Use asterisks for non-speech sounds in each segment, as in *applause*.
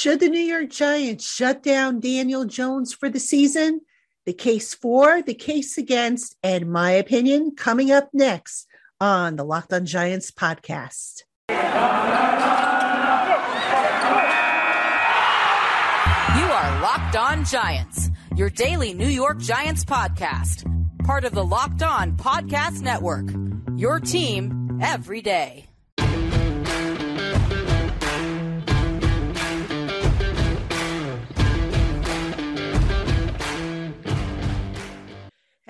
Should the New York Giants shut down Daniel Jones for the season? The case for, the case against, and my opinion coming up next on the Locked on Giants podcast. You are Locked on Giants, your daily New York Giants podcast, part of the Locked on Podcast Network. Your team every day.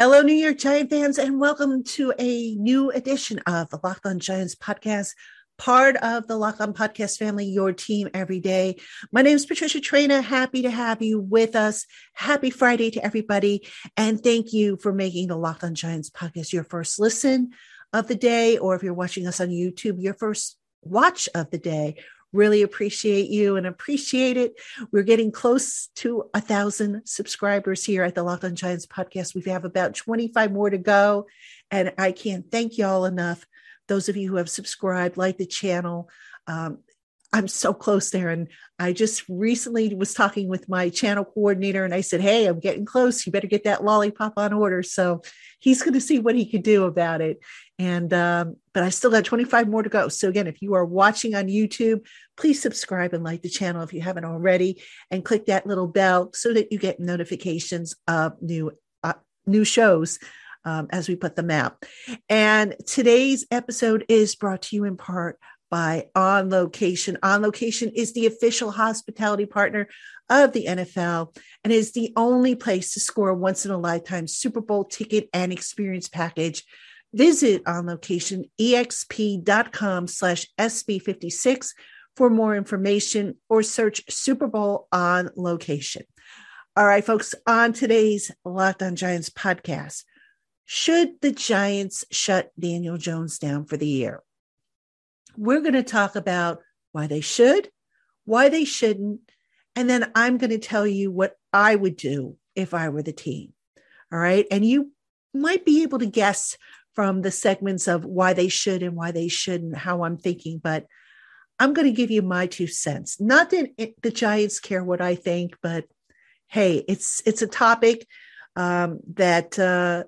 Hello, New York Giant fans, and welcome to a new edition of the Locked On Giants podcast, part of the Locked On Podcast family, your team every day. My name is Patricia Traina. Happy to have you with us. Happy Friday to everybody. And thank you for making the Locked On Giants podcast your first listen of the day, or if you're watching us on YouTube, your first watch of the day. Really appreciate you and appreciate it. We're getting close to a thousand subscribers here at the Locked on Giants podcast. We have about 25 more to go. And I can't thank y'all enough. Those of you who have subscribed, like the channel. Um, I'm so close there. And I just recently was talking with my channel coordinator and I said, Hey, I'm getting close. You better get that lollipop on order. So he's going to see what he can do about it. And, um, but I still got 25 more to go. So again, if you are watching on YouTube, please subscribe and like the channel if you haven't already and click that little bell so that you get notifications of new, uh, new shows um, as we put them out. And today's episode is brought to you in part by On Location. On Location is the official hospitality partner of the NFL and is the only place to score a once in a lifetime Super Bowl ticket and experience package. Visit on location exp.com slash SB56 for more information or search Super Bowl on location. All right, folks, on today's Locked on Giants podcast, should the Giants shut Daniel Jones down for the year? We're going to talk about why they should, why they shouldn't, and then I'm going to tell you what I would do if I were the team. All right. And you might be able to guess from the segments of why they should and why they shouldn't, how I'm thinking, but I'm going to give you my two cents. Not that it, the Giants care what I think, but hey, it's it's a topic um, that uh,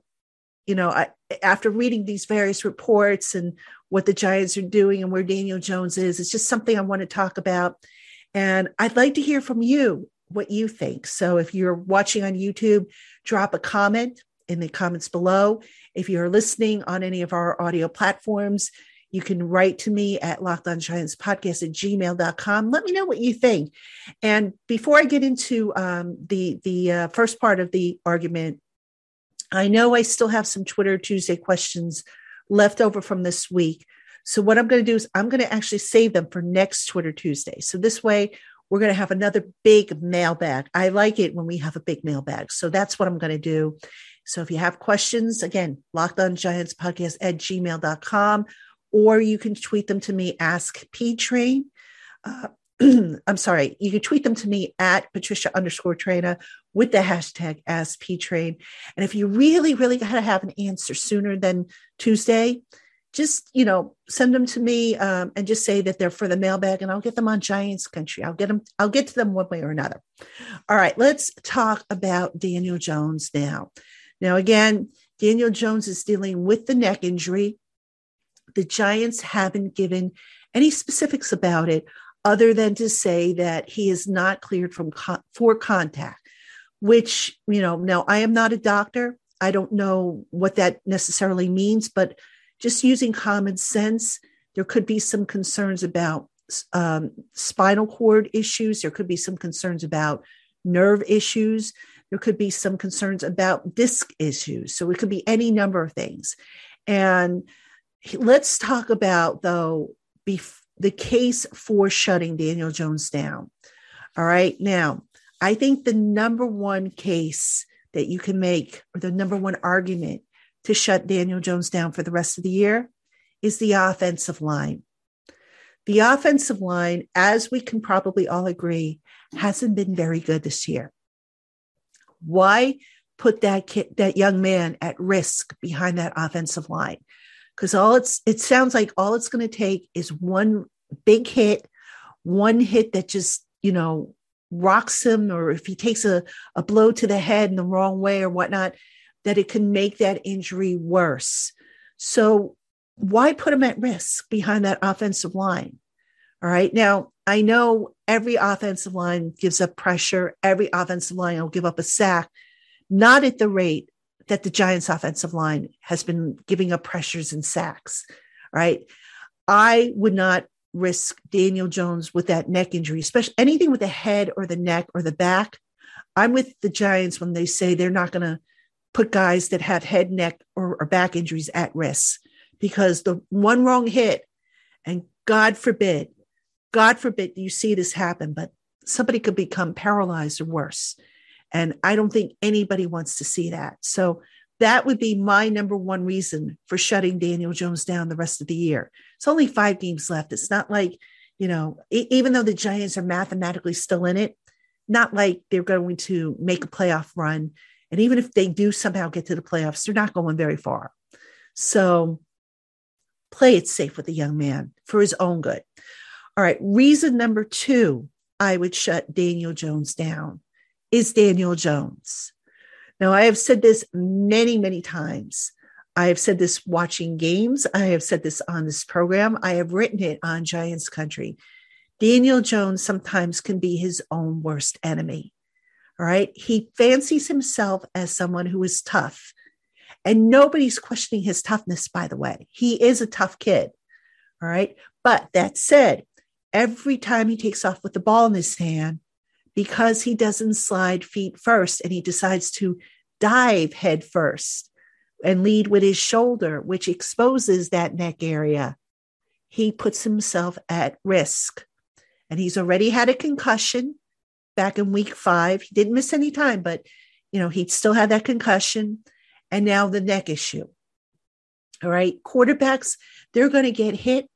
you know. I, after reading these various reports and what the Giants are doing and where Daniel Jones is. It's just something I want to talk about. And I'd like to hear from you what you think. So if you're watching on YouTube, drop a comment in the comments below. If you're listening on any of our audio platforms, you can write to me at locked on giants podcast at gmail.com. Let me know what you think. And before I get into um, the, the uh, first part of the argument, I know I still have some Twitter Tuesday questions left over from this week. So what I'm going to do is I'm going to actually save them for next Twitter Tuesday. So this way we're going to have another big mailbag. I like it when we have a big mailbag. So that's what I'm going to do. So if you have questions, again, locked on giants podcast at gmail.com, or you can tweet them to me, ask P train. Uh, *clears throat* I'm sorry, you can tweet them to me at Patricia underscore Traina with the hashtag AskPTrain. And if you really, really got to have an answer sooner than Tuesday, just you know send them to me um, and just say that they're for the mailbag and i'll get them on giants country i'll get them i'll get to them one way or another all right let's talk about daniel jones now now again daniel jones is dealing with the neck injury. The giants haven't given any specifics about it other than to say that he is not cleared from con- for contact which you know now i am not a doctor. I don't know what that necessarily means but just using common sense there could be some concerns about um, spinal cord issues. There could be some concerns about nerve issues there could be some concerns about disc issues so it could be any number of things and let's talk about though before the case for shutting Daniel Jones down. All right. Now, I think the number one case that you can make, or the number one argument to shut Daniel Jones down for the rest of the year, is the offensive line. The offensive line, as we can probably all agree, hasn't been very good this year. Why put that kid, that young man at risk behind that offensive line? because all it's it sounds like all it's going to take is one big hit, one hit that just you know, rocks him or if he takes a, a blow to the head in the wrong way or whatnot, that it can make that injury worse. So why put him at risk behind that offensive line? All right. Now, I know every offensive line gives up pressure. Every offensive line will give up a sack, not at the rate that the Giants offensive line has been giving up pressures and sacks. Right. I would not risk Daniel Jones with that neck injury, especially anything with the head or the neck or the back. I'm with the Giants when they say they're not going to put guys that have head, neck, or, or back injuries at risk because the one wrong hit, and God forbid, God forbid you see this happen, but somebody could become paralyzed or worse. And I don't think anybody wants to see that. So that would be my number one reason for shutting Daniel Jones down the rest of the year. It's only five games left. It's not like, you know, even though the Giants are mathematically still in it, not like they're going to make a playoff run. And even if they do somehow get to the playoffs, they're not going very far. So play it safe with the young man for his own good. All right. Reason number two, I would shut Daniel Jones down is Daniel Jones. Now, I have said this many, many times. I have said this watching games. I have said this on this program. I have written it on Giants Country. Daniel Jones sometimes can be his own worst enemy. All right. He fancies himself as someone who is tough. And nobody's questioning his toughness, by the way. He is a tough kid. All right. But that said, every time he takes off with the ball in his hand, because he doesn't slide feet first and he decides to dive head first and lead with his shoulder, which exposes that neck area, he puts himself at risk. And he's already had a concussion back in week five. He didn't miss any time, but you know, he still had that concussion and now the neck issue. All right. Quarterbacks, they're going to get hit.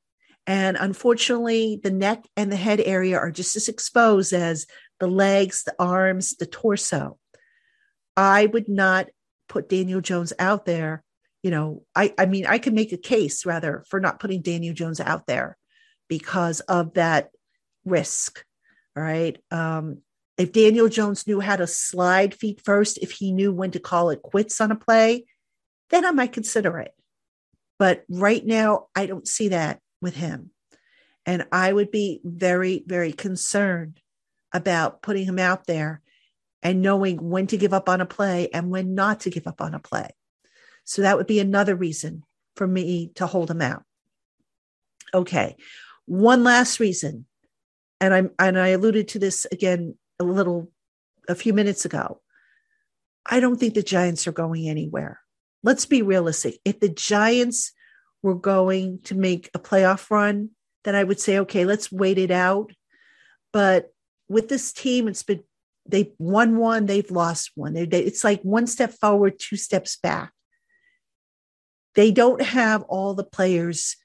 And unfortunately, the neck and the head area are just as exposed as the legs, the arms, the torso. I would not put Daniel Jones out there. You know, I, I mean, I can make a case rather for not putting Daniel Jones out there because of that risk. All right. Um, if Daniel Jones knew how to slide feet first, if he knew when to call it quits on a play, then I might consider it. But right now, I don't see that with him. And I would be very, very concerned about putting him out there and knowing when to give up on a play and when not to give up on a play. So that would be another reason for me to hold him out. Okay. One last reason, and I'm and I alluded to this again a little a few minutes ago. I don't think the Giants are going anywhere. Let's be realistic. If the Giants were going to make a playoff run, then I would say, okay, let's wait it out. But with this team, it's been they've won one, they've lost one. They, it's like one step forward, two steps back. They don't have all the players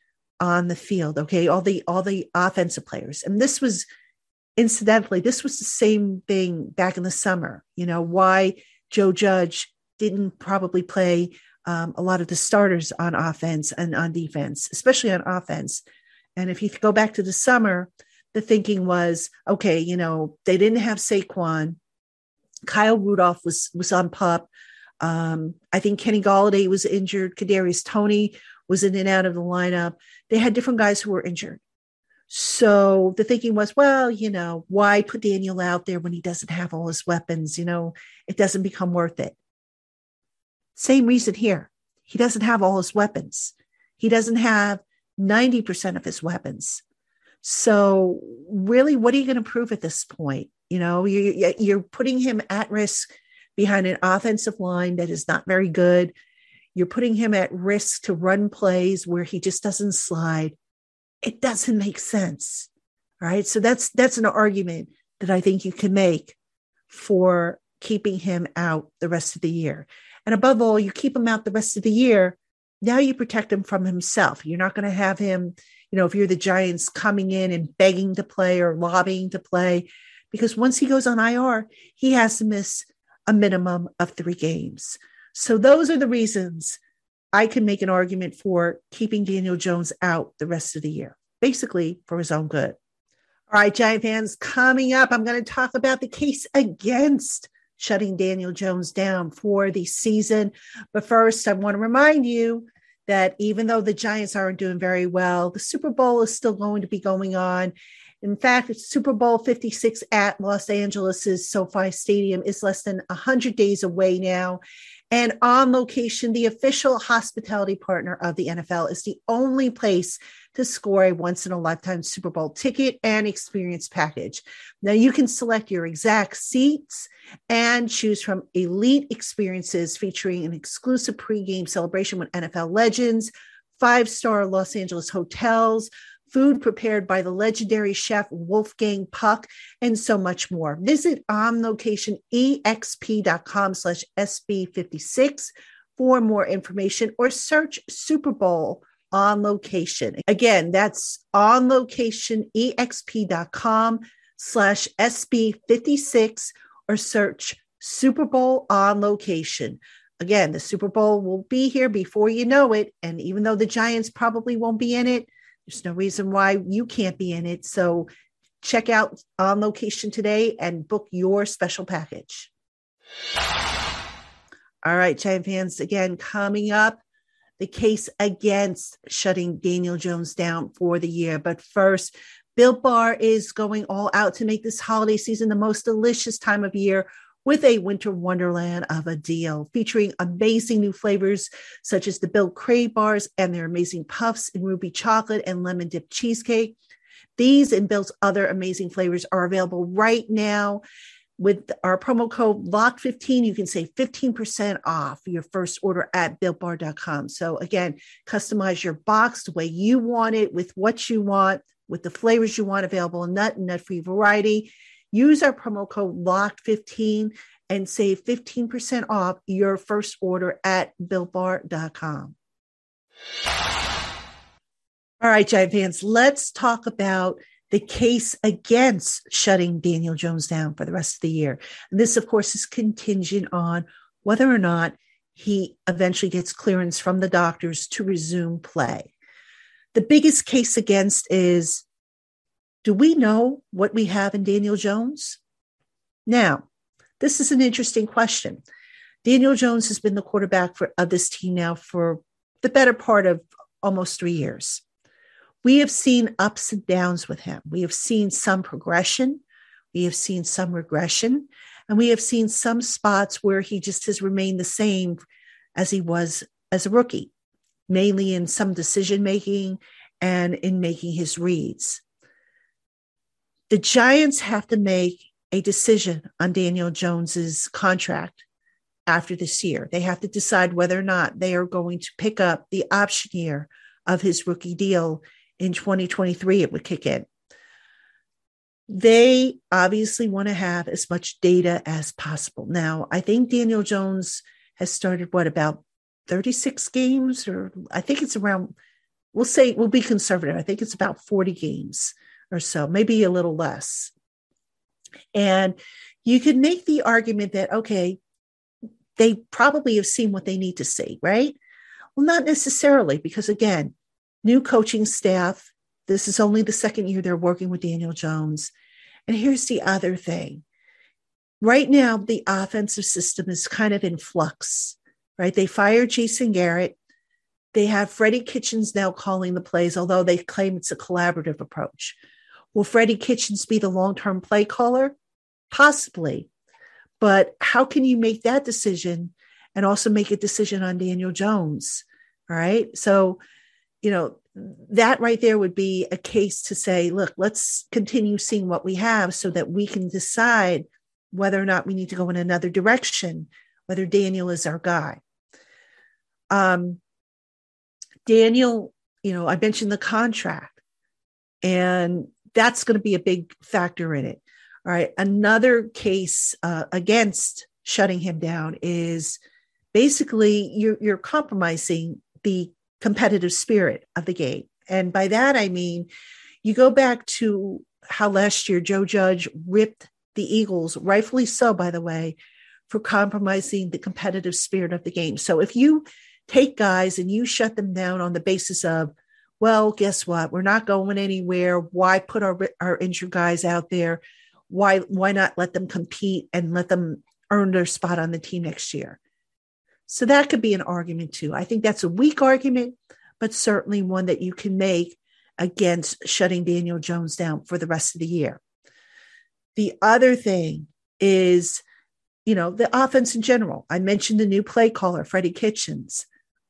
on the field. Okay, all the all the offensive players, and this was incidentally, this was the same thing back in the summer. You know why Joe Judge didn't probably play um, a lot of the starters on offense and on defense, especially on offense. And if you go back to the summer, the thinking was, okay, you know, they didn't have Saquon. Kyle Rudolph was was on pup. Um, I think Kenny Golladay was injured. Kadarius Toney was in and out of the lineup. They had different guys who were injured. So the thinking was, well, you know, why put Daniel out there when he doesn't have all his weapons? You know, it doesn't become worth it. Same reason here. He doesn't have all his weapons. He doesn't have 90% of his weapons. So, really, what are you going to prove at this point? You know, you're, you're putting him at risk behind an offensive line that is not very good. You're putting him at risk to run plays where he just doesn't slide. It doesn't make sense. Right. So that's that's an argument that I think you can make for keeping him out the rest of the year. And above all, you keep him out the rest of the year. Now you protect him from himself. You're not going to have him you know, if you're the Giants coming in and begging to play or lobbying to play, because once he goes on IR, he has to miss a minimum of three games. So those are the reasons I can make an argument for keeping Daniel Jones out the rest of the year, basically for his own good. All right, Giant fans, coming up, I'm going to talk about the case against shutting Daniel Jones down for the season. But first, I want to remind you that even though the Giants aren't doing very well, the Super Bowl is still going to be going on. In fact, Super Bowl 56 at Los Angeles' SoFi Stadium is less than 100 days away now. And on location, the official hospitality partner of the NFL is the only place to score a once in a lifetime Super Bowl ticket and experience package. Now you can select your exact seats and choose from elite experiences featuring an exclusive pregame celebration with NFL legends, five star Los Angeles hotels, food prepared by the legendary chef Wolfgang Puck, and so much more. Visit onlocationexp.com slash SB56 for more information or search Super Bowl on location. Again, that's on location exp.com slash SB56 or search Super Bowl on location. Again, the Super Bowl will be here before you know it. And even though the Giants probably won't be in it, there's no reason why you can't be in it. So check out on location today and book your special package. All right, Giant fans, again, coming up, the case against shutting Daniel Jones down for the year. But first, Built Bar is going all out to make this holiday season the most delicious time of year with a winter wonderland of a deal featuring amazing new flavors such as the Built Crave bars and their amazing puffs in ruby chocolate and lemon dipped cheesecake. These and Built's other amazing flavors are available right now. With our promo code LOCK15, you can save 15% off your first order at builtbar.com. So, again, customize your box the way you want it with what you want, with the flavors you want available, nut and nut free variety. Use our promo code LOCK15 and save 15% off your first order at builtbar.com. All right, Giant fans, let's talk about the case against shutting Daniel Jones down for the rest of the year. And this, of course, is contingent on whether or not he eventually gets clearance from the doctors to resume play. The biggest case against is do we know what we have in Daniel Jones? Now, this is an interesting question. Daniel Jones has been the quarterback for, of this team now for the better part of almost three years. We have seen ups and downs with him. We have seen some progression, we have seen some regression, and we have seen some spots where he just has remained the same as he was as a rookie, mainly in some decision making and in making his reads. The Giants have to make a decision on Daniel Jones's contract after this year. They have to decide whether or not they are going to pick up the option year of his rookie deal in 2023. It would kick in. They obviously want to have as much data as possible. Now, I think Daniel Jones has started what about 36 games, or I think it's around, we'll say, we'll be conservative. I think it's about 40 games or so, maybe a little less. And you could make the argument that, okay, they probably have seen what they need to see, right? Well, not necessarily, because again, new coaching staff. This is only the second year they're working with Daniel Jones. And here's the other thing right now, the offensive system is kind of in flux, right? They fired Jason Garrett. They have Freddie Kitchens now calling the plays, although they claim it's a collaborative approach. Will Freddie Kitchens be the long term play caller? Possibly. But how can you make that decision and also make a decision on Daniel Jones? All right. So, you know, that right there would be a case to say, look, let's continue seeing what we have so that we can decide whether or not we need to go in another direction, whether Daniel is our guy. Um, Daniel, you know, I mentioned the contract, and that's going to be a big factor in it. All right. Another case uh, against shutting him down is basically you're, you're compromising the competitive spirit of the game. And by that, I mean, you go back to how last year Joe Judge ripped the Eagles, rightfully so, by the way, for compromising the competitive spirit of the game. So if you take guys and you shut them down on the basis of, well, guess what? We're not going anywhere. Why put our our injured guys out there? Why why not let them compete and let them earn their spot on the team next year? So that could be an argument too. I think that's a weak argument, but certainly one that you can make against shutting Daniel Jones down for the rest of the year. The other thing is, you know, the offense in general. I mentioned the new play caller, Freddie Kitchens.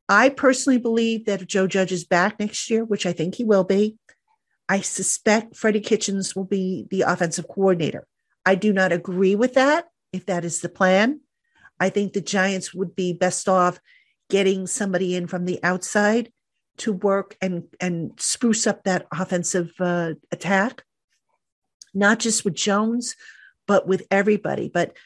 I personally believe that if Joe Judge is back next year, which I think he will be, I suspect Freddie Kitchens will be the offensive coordinator. I do not agree with that if that is the plan. I think the Giants would be best off getting somebody in from the outside to work and and spruce up that offensive uh, attack, not just with Jones, but with everybody. But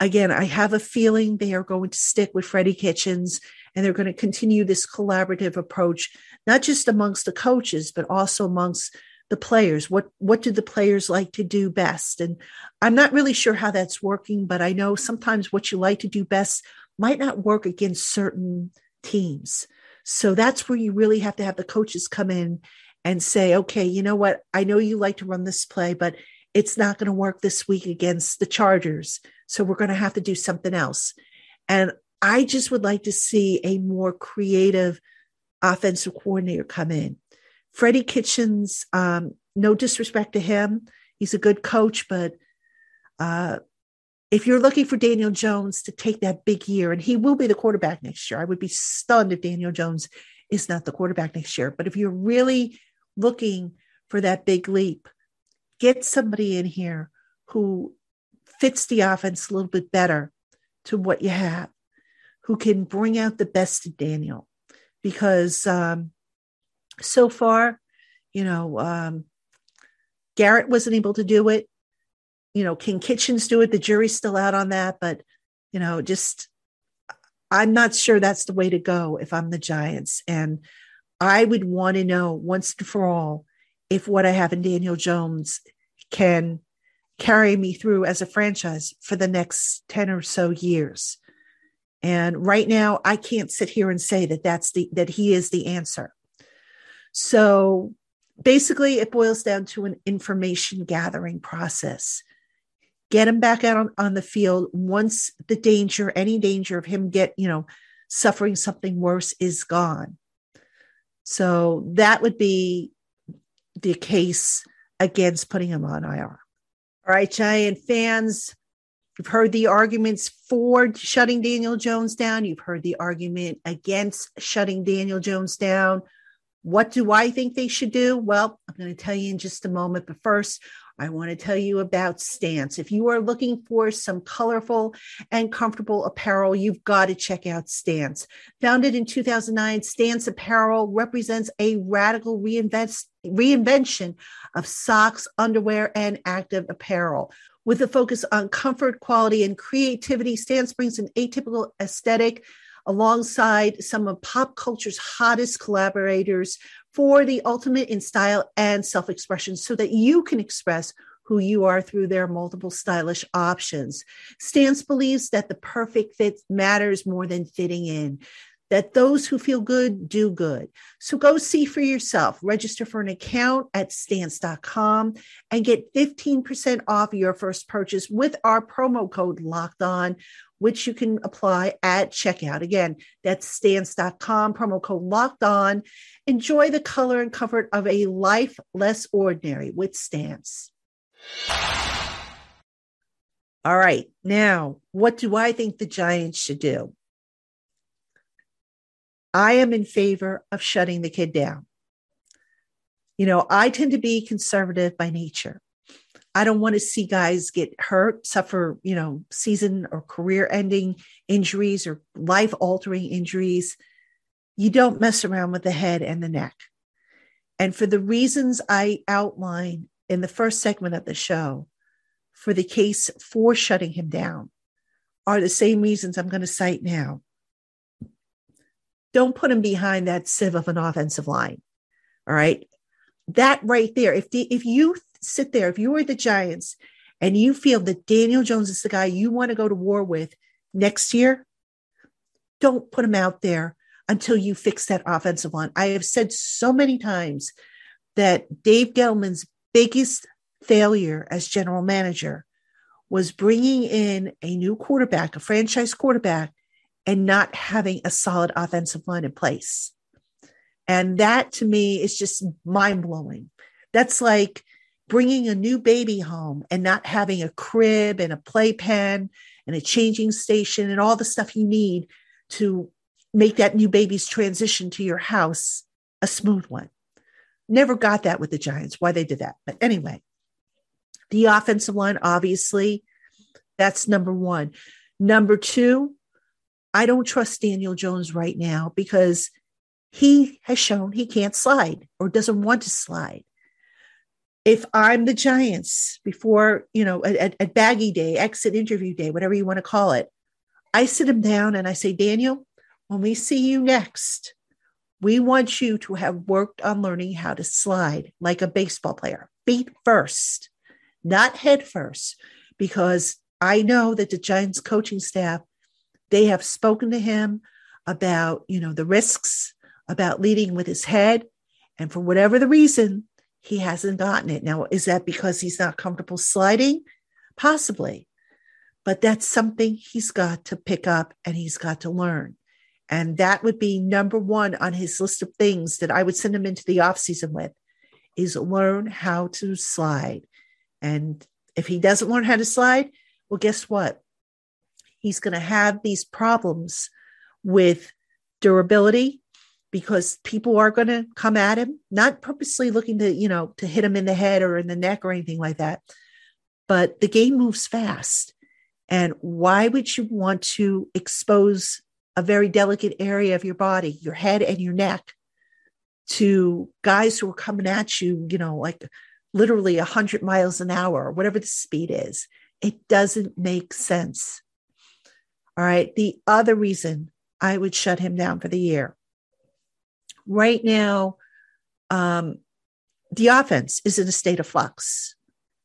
again, I have a feeling they are going to stick with Freddie Kitchens and they're going to continue this collaborative approach, not just amongst the coaches, but also amongst the players. What what do the players like to do best? And I'm not really sure how that's working, but I know sometimes what you like to do best might not work against certain teams. So that's where you really have to have the coaches come in and say, okay, you know what? I know you like to run this play, but it's not going to work this week against the Chargers. So we're going to have to do something else. And I just would like to see a more creative offensive coordinator come in. Freddie Kitchens, um, no disrespect to him, he's a good coach, but uh, if you're looking for Daniel Jones to take that big year, and he will be the quarterback next year, I would be stunned if Daniel Jones is not the quarterback next year. But if you're really looking for that big leap, get somebody in here who fits the offense a little bit better to what you have, who can bring out the best of Daniel. Because um, so far, you know, um, Garrett wasn't able to do it you know, can Kitchens do it? The jury's still out on that, but you know, just I'm not sure that's the way to go if I'm the Giants. And I would want to know once and for all if what I have in Daniel Jones can carry me through as a franchise for the next 10 or so years. And right now I can't sit here and say that that's the that he is the answer. So basically it boils down to an information gathering process get him back out on, on the field once the danger, any danger of him get, you know, suffering something worse is gone. So that would be the case against putting him on IR. All right, Giant fans, you've heard the arguments for shutting Daniel Jones down. You've heard the argument against shutting Daniel Jones down. What do I think they should do? Well, I'm going to tell you in just a moment. But first, I want to tell you about Stance. If you are looking for some colorful and comfortable apparel, you've got to check out Stance. Founded in 2009, Stance Apparel represents a radical reinvention of socks, underwear, and active apparel. With a focus on comfort, quality, and creativity, Stance brings an atypical aesthetic alongside some of pop culture's hottest collaborators for the ultimate in style and self expression so that you can express who you are through their multiple stylish options. Stance believes that the perfect fit matters more than fitting in. That those who feel good do good. So go see for yourself. Register for an account at stance.com and get 15% off your first purchase with our promo code locked on which you can apply at checkout. Again, that's stance.com, promo code locked on. Enjoy the color and comfort of a life less ordinary with Stance. All right, now, what do I think the Giants should do? I am in favor of shutting the kid down. You know, I tend to be conservative by nature. I don't want to see guys get hurt, suffer, you know, season or career ending injuries or life altering injuries. You don't mess around with the head and the neck. And for the reasons I outlined in the first segment of the show, for the case for shutting him down, are the same reasons I'm going to cite now. Don't put him behind that sieve of an offensive line. All right. That right there, if the if you sit there, if you were the Giants and you feel that Daniel Jones is the guy you want to go to war with next year, don't put him out there until you fix that offensive line. I have said so many times that Dave Gettleman's biggest failure as general manager was bringing in a new quarterback, a franchise quarterback, and not having a solid offensive line in place. And that to me is just mind blowing. That's like bringing a new baby home and not having a crib and a playpen and a changing station and all the stuff you need to make that new baby's transition to your house a smooth one. Never got that with the Giants, why they did that. But anyway, the offensive line, obviously, that's number one. Number two, I don't trust Daniel Jones right now because he has shown he can't slide or doesn't want to slide. If I'm the Giants before, you know, at, at baggy day, exit interview day, whatever you want to call it, I sit him down and I say, Daniel, when we see you next, we want you to have worked on learning how to slide like a baseball player, feet first, not head first, because I know that the Giants coaching staff, they have spoken to him about, you know, the risks about leading with his head. And for whatever the reason, he hasn't gotten it. Now, is that because he's not comfortable sliding? Possibly. But that's something he's got to pick up and he's got to learn. And that would be number one on his list of things that I would send him into the off season with is learn how to slide. And if he doesn't learn how to slide, well, guess what? He's going to have these problems with durability because people are going to come at him, not purposely looking to, you know, to hit him in the head or in the neck or anything like that. But the game moves fast. And why would you want to expose a very delicate area of your body, your head and your neck, to guys who are coming at you, you know, like literally 100 miles an hour, or whatever the speed is. It doesn't make sense. All right. The other reason I would shut him down for the year right now, um, the offense is in a state of flux.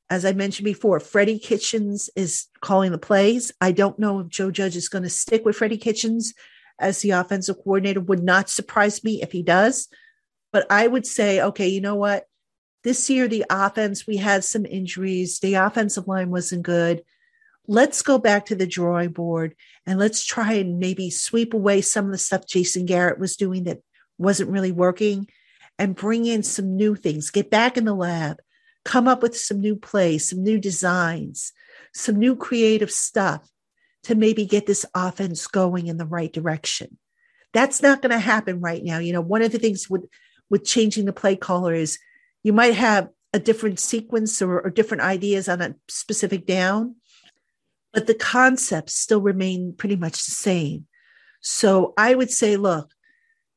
As I mentioned before, Freddie Kitchens is calling the plays. I don't know if Joe Judge is going to stick with Freddie Kitchens as the offensive coordinator. Would not surprise me if he does. But I would say, okay, you know what? This year, the offense, we had some injuries. The offensive line wasn't good. Let's go back to the drawing board and let's try and maybe sweep away some of the stuff Jason Garrett was doing that wasn't really working and bring in some new things. Get back in the lab come up with some new plays, some new designs, some new creative stuff to maybe get this offense going in the right direction. That's not going to happen right now. You know, one of the things with with changing the play caller is you might have a different sequence or, or different ideas on a specific down, but the concepts still remain pretty much the same. So I would say, look,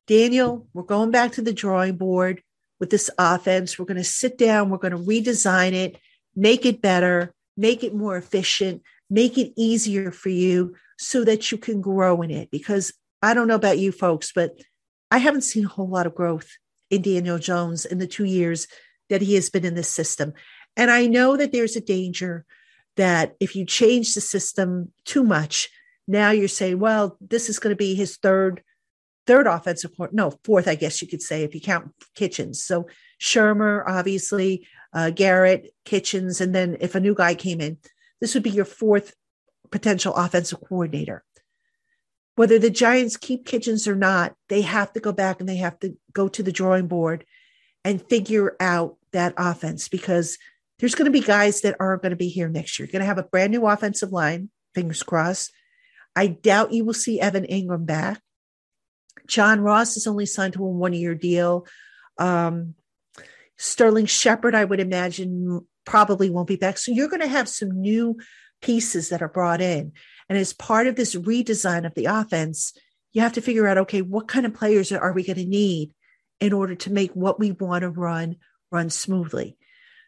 Daniel, we're going back to the drawing board with this offense. We're going to sit down, we're going to redesign it, make it better, make it more efficient, make it easier for you so that you can grow in it. Because I don't know about you folks, but I haven't seen a whole lot of growth in Daniel Jones in the two years that he has been in this system. And I know that there's a danger that if you change the system too much, now you're saying, well, this is going to be his third third offensive no fourth i guess you could say if you count kitchens. So shurmur obviously uh, garrett kitchens and then if a new guy came in this would be your fourth potential offensive coordinator. Whether the giants keep kitchens or not they have to go back and they have to go to the drawing board and figure out that offense because there's going to be guys that aren't going to be here next year. You're going to have a brand new offensive line, fingers crossed. I doubt you will see Evan Engram back. John Ross is only signed to a one year deal. Um, Sterling Shepard, I would imagine, probably won't be back. So you're going to have some new pieces that are brought in. And as part of this redesign of the offense, you have to figure out okay, what kind of players are we going to need in order to make what we want to run run smoothly?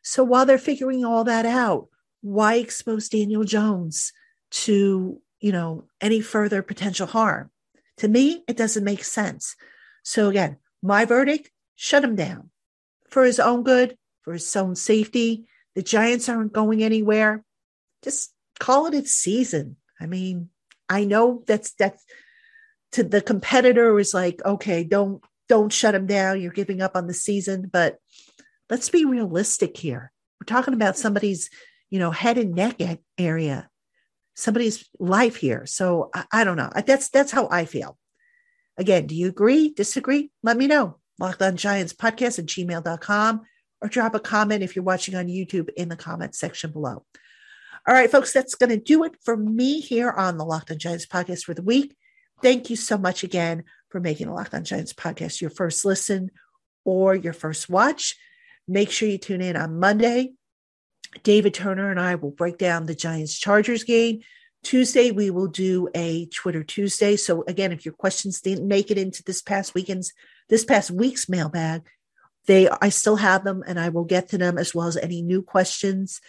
So while they're figuring all that out, why expose Daniel Jones to, you know, any further potential harm? To me, it doesn't make sense. So again, my verdict, shut him down for his own good, for his own safety. The Giants aren't going anywhere. Just call it its season. I mean, I know that's that's to the competitor is like, okay, don't don't shut him down. You're giving up on the season, but let's be realistic here. We're talking about somebody's, you know, head and neck area, somebody's life here. So I, I don't know. That's that's how I feel. Again, do you agree? Disagree? Let me know. Locked on Giants podcast at gmail.com or drop a comment if you're watching on YouTube in the comment section below. All right, folks, that's going to do it for me here on the Locked on Giants podcast for the week. Thank you so much again for making the Locked on Giants podcast your first listen or your first watch. Make sure you tune in on Monday. David Turner and I will break down the Giants Chargers game. Tuesday, we will do a Twitter Tuesday. So again, if your questions didn't make it into this past weekend's, this past week's mailbag, they I still have them and I will get to them as well as any new questions.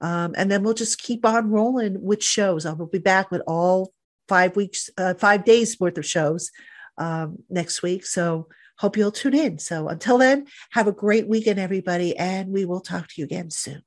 Um, and then we'll just keep on rolling with shows. I will be back with all five weeks, uh, five days worth of shows um, next week. So hope you'll tune in. So until then, have a great weekend, everybody, and we will talk to you again soon.